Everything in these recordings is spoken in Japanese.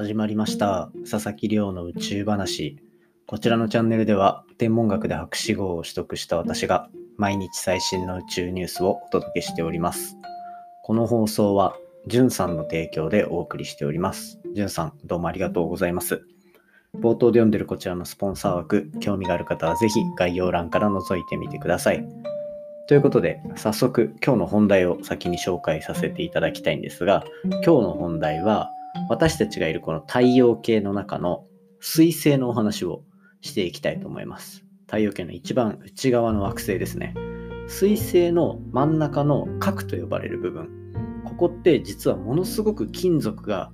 始まりました。佐々木亮の宇宙話。こちらのチャンネルでは天文学で博士号を取得した私が毎日最新の宇宙ニュースをお届けしております。この放送はじゅんさんの提供でお送りしております。じゅんさんどうもありがとうございます。冒頭で読んでるこちらのスポンサー枠興味がある方はぜひ概要欄から覗いてみてください。ということで、早速今日の本題を先に紹介させていただきたいんですが、今日の本題は、私たちがいるこの太陽系の中の水星のお話をしていきたいと思います。太陽系の一番内側の惑星ですね。水星の真ん中の核と呼ばれる部分。ここって実はものすごく金属が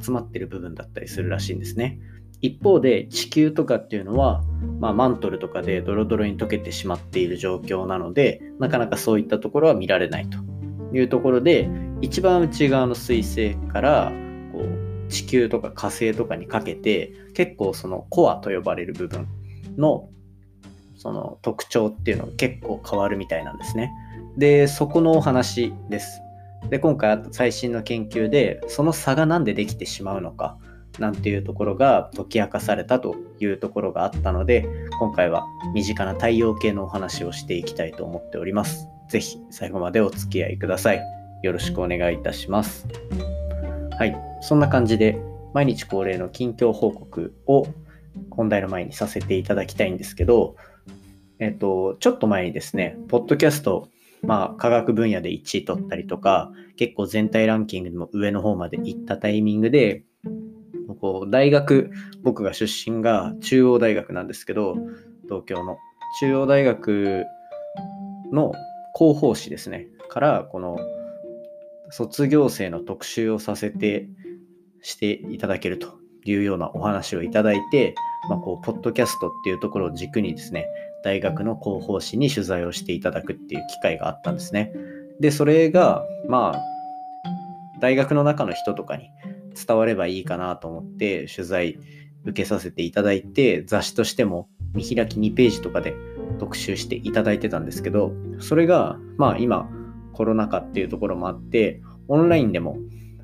集まってる部分だったりするらしいんですね。一方で地球とかっていうのは、まあ、マントルとかでドロドロに溶けてしまっている状況なのでなかなかそういったところは見られないというところで一番内側の水星から地球とか火星とかにかけて結構そのコアと呼ばれる部分のその特徴っていうのが結構変わるみたいなんですね。でそこのお話です。で今回最新の研究でその差が何でできてしまうのかなんていうところが解き明かされたというところがあったので、今回は身近な太陽系のお話をしていきたいと思っております。ぜひ最後までお付き合いください。よろしくお願いいたします。はい、そんな感じで毎日恒例の近況報告を本題の前にさせていただきたいんですけど、えっと、ちょっと前にですね、ポッドキャスト、まあ、科学分野で1位取ったりとか、結構全体ランキングでも上の方まで行ったタイミングで、こう大学僕が出身が中央大学なんですけど東京の。中央大学の広報誌ですねからこの卒業生の特集をさせてしていただけるというようなお話をいただいて、まあ、こうポッドキャストっていうところを軸にですね大学の広報誌に取材をしていただくっていう機会があったんですね。でそれがまあ大学の中の人とかに伝わればいいかなと思って取材受けさせていただいて雑誌としても見開き2ページとかで特集していただいてたんですけどそれがまあ今コロナ禍っていうところもあってオンラインでも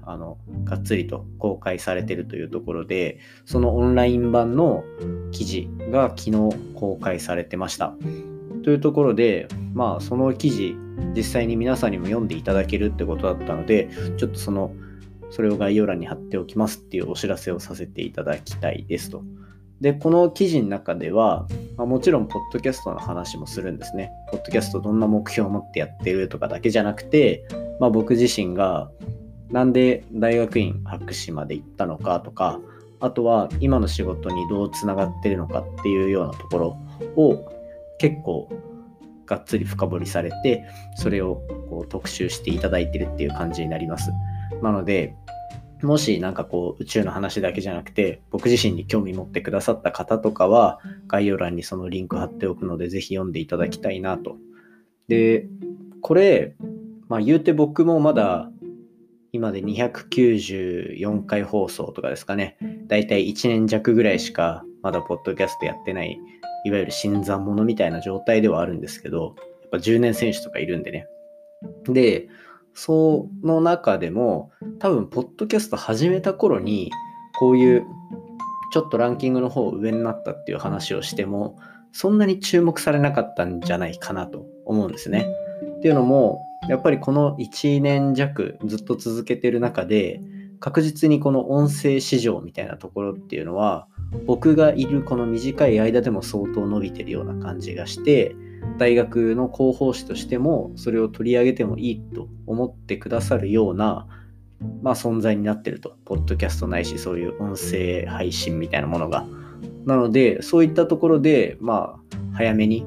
あのがっつりと公開されてるというところでそのオンライン版の記事が昨日公開されてましたというところでまあその記事実際に皆さんにも読んでいただけるってことだったのでちょっとそのそれを概要欄に貼っておきますっていうお知らせをさせていただきたいですと。で、この記事の中では、まあ、もちろん、ポッドキャストの話もするんですね。ポッドキャストどんな目標を持ってやってるとかだけじゃなくて、まあ、僕自身がなんで大学院博士まで行ったのかとか、あとは今の仕事にどうつながってるのかっていうようなところを結構がっつり深掘りされて、それをこう特集していただいてるっていう感じになります。なので、もしなんかこう宇宙の話だけじゃなくて僕自身に興味持ってくださった方とかは概要欄にそのリンク貼っておくのでぜひ読んでいただきたいなと。で、これ、まあ言うて僕もまだ今で294回放送とかですかね。だいたい1年弱ぐらいしかまだポッドキャストやってない、いわゆる新参者みたいな状態ではあるんですけど、やっぱ10年選手とかいるんでね。で、その中でも多分ポッドキャスト始めた頃にこういうちょっとランキングの方上になったっていう話をしてもそんなに注目されなかったんじゃないかなと思うんですね。っていうのもやっぱりこの1年弱ずっと続けてる中で確実にこの音声市場みたいなところっていうのは僕がいるこの短い間でも相当伸びてるような感じがして大学の広報誌としてもそれを取り上げてもいいと思ってくださるような、まあ、存在になってると。ポッドキャストないしそういう音声配信みたいなものが。なのでそういったところで、まあ、早めに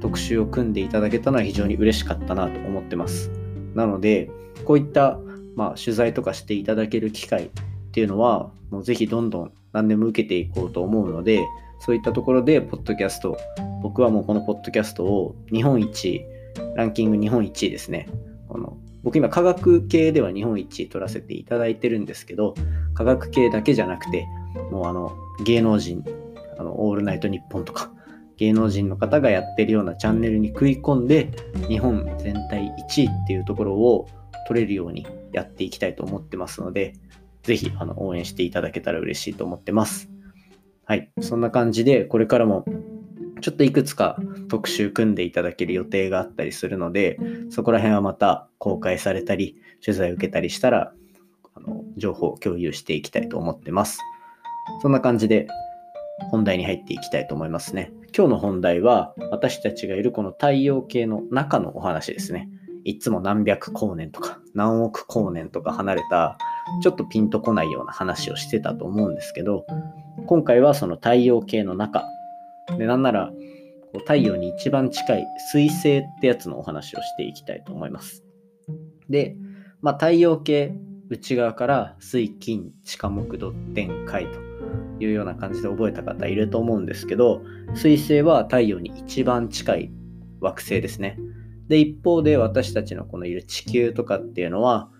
特集を組んでいただけたのは非常に嬉しかったなと思ってます。なのでこういった、まあ、取材とかしていただける機会っていうのはもうぜひどんどん何でも受けていこうと思うのでそういったところで、ポッドキャスト、僕はもうこのポッドキャストを日本一、ランキング日本一位ですね。この僕今科学系では日本一位取らせていただいてるんですけど、科学系だけじゃなくて、もうあの芸能人、あのオールナイトニッポンとか、芸能人の方がやってるようなチャンネルに食い込んで、日本全体1位っていうところを取れるようにやっていきたいと思ってますので、ぜひあの応援していただけたら嬉しいと思ってます。はい。そんな感じで、これからもちょっといくつか特集組んでいただける予定があったりするので、そこら辺はまた公開されたり、取材を受けたりしたら、あの情報を共有していきたいと思ってます。そんな感じで本題に入っていきたいと思いますね。今日の本題は、私たちがいるこの太陽系の中のお話ですね。いつも何百光年とか何億光年とか離れたちょっとピンとこないような話をしてたと思うんですけど今回はその太陽系の中。でなんならこう太陽に一番近い水星ってやつのお話をしていきたいと思います。で、まあ、太陽系内側から水金地下木土天海というような感じで覚えた方いると思うんですけど水星は太陽に一番近い惑星ですね。で、一方で私たちのこのいる地球とかっていうのは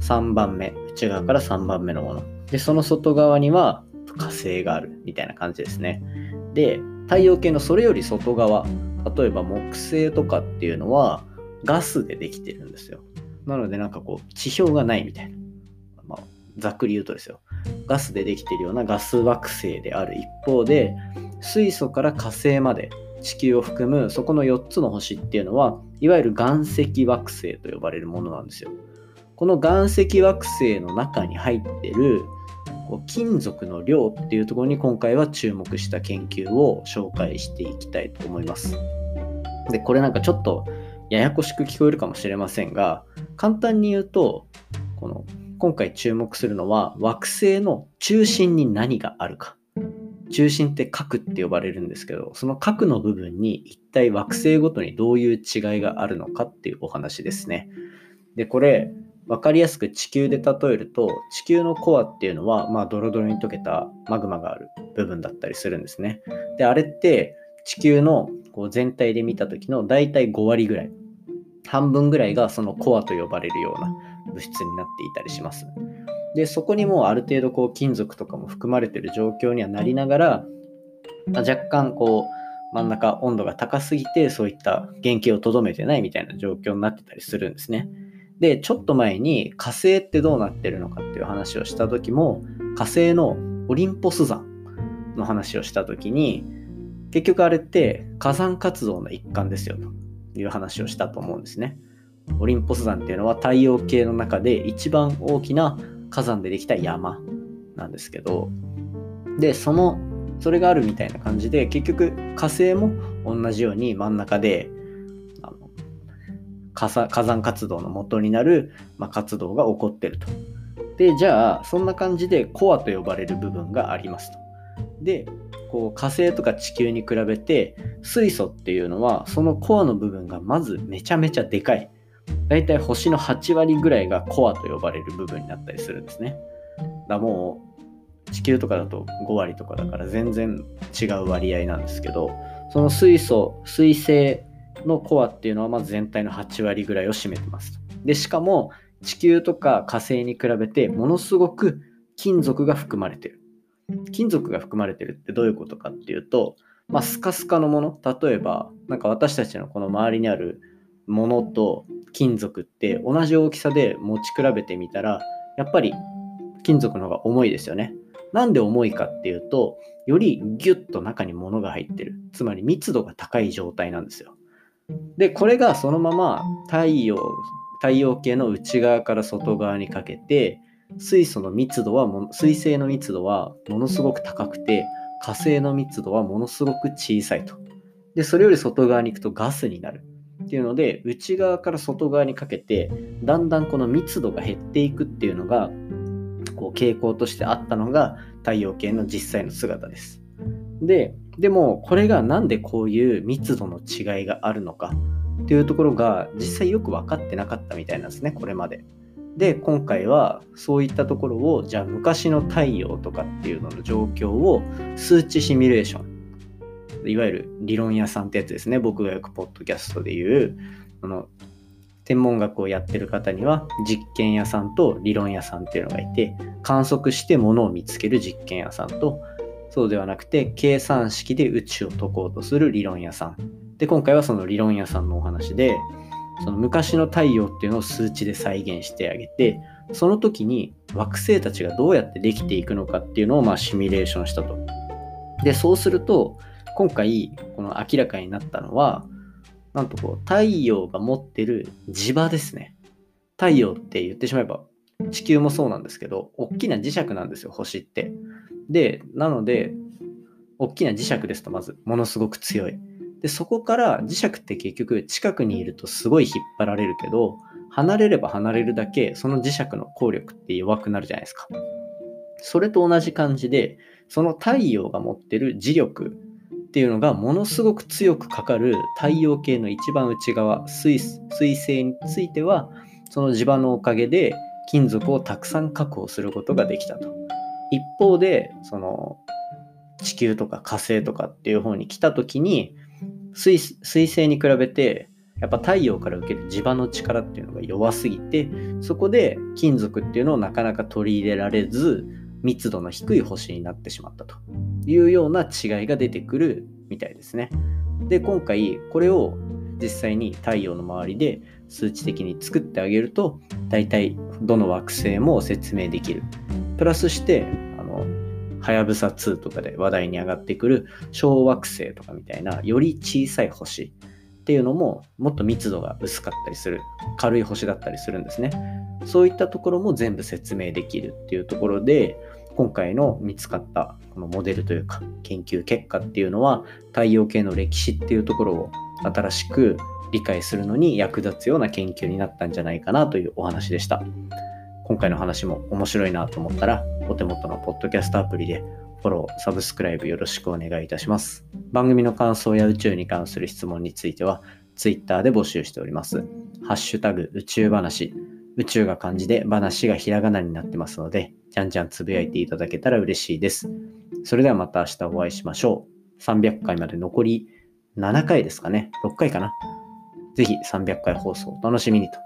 3番目、内側から3番目のもの。で、その外側には火星があるみたいな感じですね。で、太陽系のそれより外側、例えば木星とかっていうのはガスでできてるんですよ。なのでなんかこう地表がないみたいな。まあ、ざっくり言うとですよ。ガスでできてるようなガス惑星である一方で水素から火星まで地球を含むそこの4つの星っていうのはいわゆる岩石惑星と呼ばれるものなんですよ。この岩石惑星の中に入ってる金属の量っていうところに今回は注目した研究を紹介していきたいと思います。で、これなんかちょっとややこしく聞こえるかもしれませんが、簡単に言うと、この今回注目するのは惑星の中心に何があるか。中心って核って呼ばれるんですけど、その核の部分に一体惑星ごとにどういう違いがあるのかっていうお話ですね。で、これ、分かりやすく地球で例えると、地球のコアっていうのは、まあ、ドロドロに溶けたマグマがある部分だったりするんですね。で、あれって地球のこう全体で見た時の大体5割ぐらい、半分ぐらいがそのコアと呼ばれるような物質になっていたりします。で、そこにもある程度こう金属とかも含まれてる状況にはなりながら、まあ、若干こう真ん中温度が高すぎてそういった原型をとどめてないみたいな状況になってたりするんですね。で、ちょっと前に火星ってどうなってるのかっていう話をした時も火星のオリンポス山の話をした時に結局あれって火山活動の一環ですよという話をしたと思うんですね。オリンポス山っていうのは太陽系の中で一番大きな火山でできた山なんですけど、で、その、それがあるみたいな感じで、結局火星も同じように真ん中で、火山活動の元になる、まあ、活動が起こってると。で、じゃあ、そんな感じでコアと呼ばれる部分がありますと。で、こう火星とか地球に比べて水素っていうのはそのコアの部分がまずめちゃめちゃでかい大体星の8割ぐらいがコアと呼ばれる部分になったりするんですね。だもう地球とかだと5割とかだから全然違う割合なんですけどその水素水星のコアっていうのはまず全体の8割ぐらいを占めてます。でしかも地球とか火星に比べてものすごく金属が含まれてる。金属が含まれてるってどういうことかっていうと、まあ、スカスカのもの例えばなんか私たちのこの周りにあるものと金属って同じ大きさで持ち比べてみたらやっぱり金属の方が重いですよね。なんで重いかっていうとよりギュッと中に物が入ってるつまり密度が高い状態なんですよ。でこれがそのまま太陽太陽系の内側から外側にかけて水素の密度はも水星の密度はものすごく高くて火星の密度はものすごく小さいと。でそれより外側に行くとガスになる。っていうので内側から外側にかけてだんだんこの密度が減っていくっていうのがこう傾向としてあったのが太陽系の実際の姿です。ででもこれが何でこういう密度の違いがあるのかっていうところが実際よく分かってなかったみたいなんですねこれまで。で今回はそういったところをじゃあ昔の太陽とかっていうのの状況を数値シミュレーションいわゆる理論屋さんってやつですね。僕がよくポッドキャストで言う、あの、天文学をやってる方には実験屋さんと理論屋さんっていうのがいて、観測してものを見つける実験屋さんと、そうではなくて計算式で宇宙を解こうとする理論屋さん。で、今回はその理論屋さんのお話で、その昔の太陽っていうのを数値で再現してあげて、その時に惑星たちがどうやってできていくのかっていうのをまあシミュレーションしたと。で、そうすると、今回この明らかになったのは、なんとこう太陽が持ってる磁場ですね。太陽って言ってしまえば地球もそうなんですけど、大きな磁石なんですよ、星って。で、なので、大きな磁石ですと、まず、ものすごく強い。で、そこから磁石って結局、近くにいるとすごい引っ張られるけど、離れれば離れるだけ、その磁石の効力って弱くなるじゃないですか。それと同じ感じで、その太陽が持ってる磁力っていうのがものすごく強くかかる太陽系の一番内側、水水星については、その磁場のおかげで金属をたくさん確保することができたと。一方で、その地球とか火星とかっていう方に来た時に水星に比べてやっぱ太陽から受ける磁場の力っていうのが弱すぎてそこで金属っていうのをなかなか取り入れられず密度の低い星になってしまったというような違いが出てくるみたいですね。で今回これを実際に太陽の周りで数値的に作ってあげると大体どの惑星も説明できる。プラスしてあのはやぶさ2とかで話題に上がってくる小惑星とかみたいなより小さい星っていうのももっと密度が薄かったりする軽い星だったりするんですね。そういったところも全部説明できるっていうところで今回の見つかったこのモデルというか研究結果っていうのは太陽系の歴史っていうところを新しく理解するのに役立つような研究になったんじゃないかなというお話でした。今回の話も面白いなと思ったら、お手元のポッドキャストアプリでフォロー、サブスクライブよろしくお願いいたします。番組の感想や宇宙に関する質問については、Twitter で募集しております。ハッシュタグ宇宙話、宇宙が漢字で話がひらがなになってますので、じゃんじゃんつぶやいていただけたら嬉しいです。それではまた明日お会いしましょう。300回まで残り7回ですかね。6回かな。ぜひ300回放送お楽しみにと。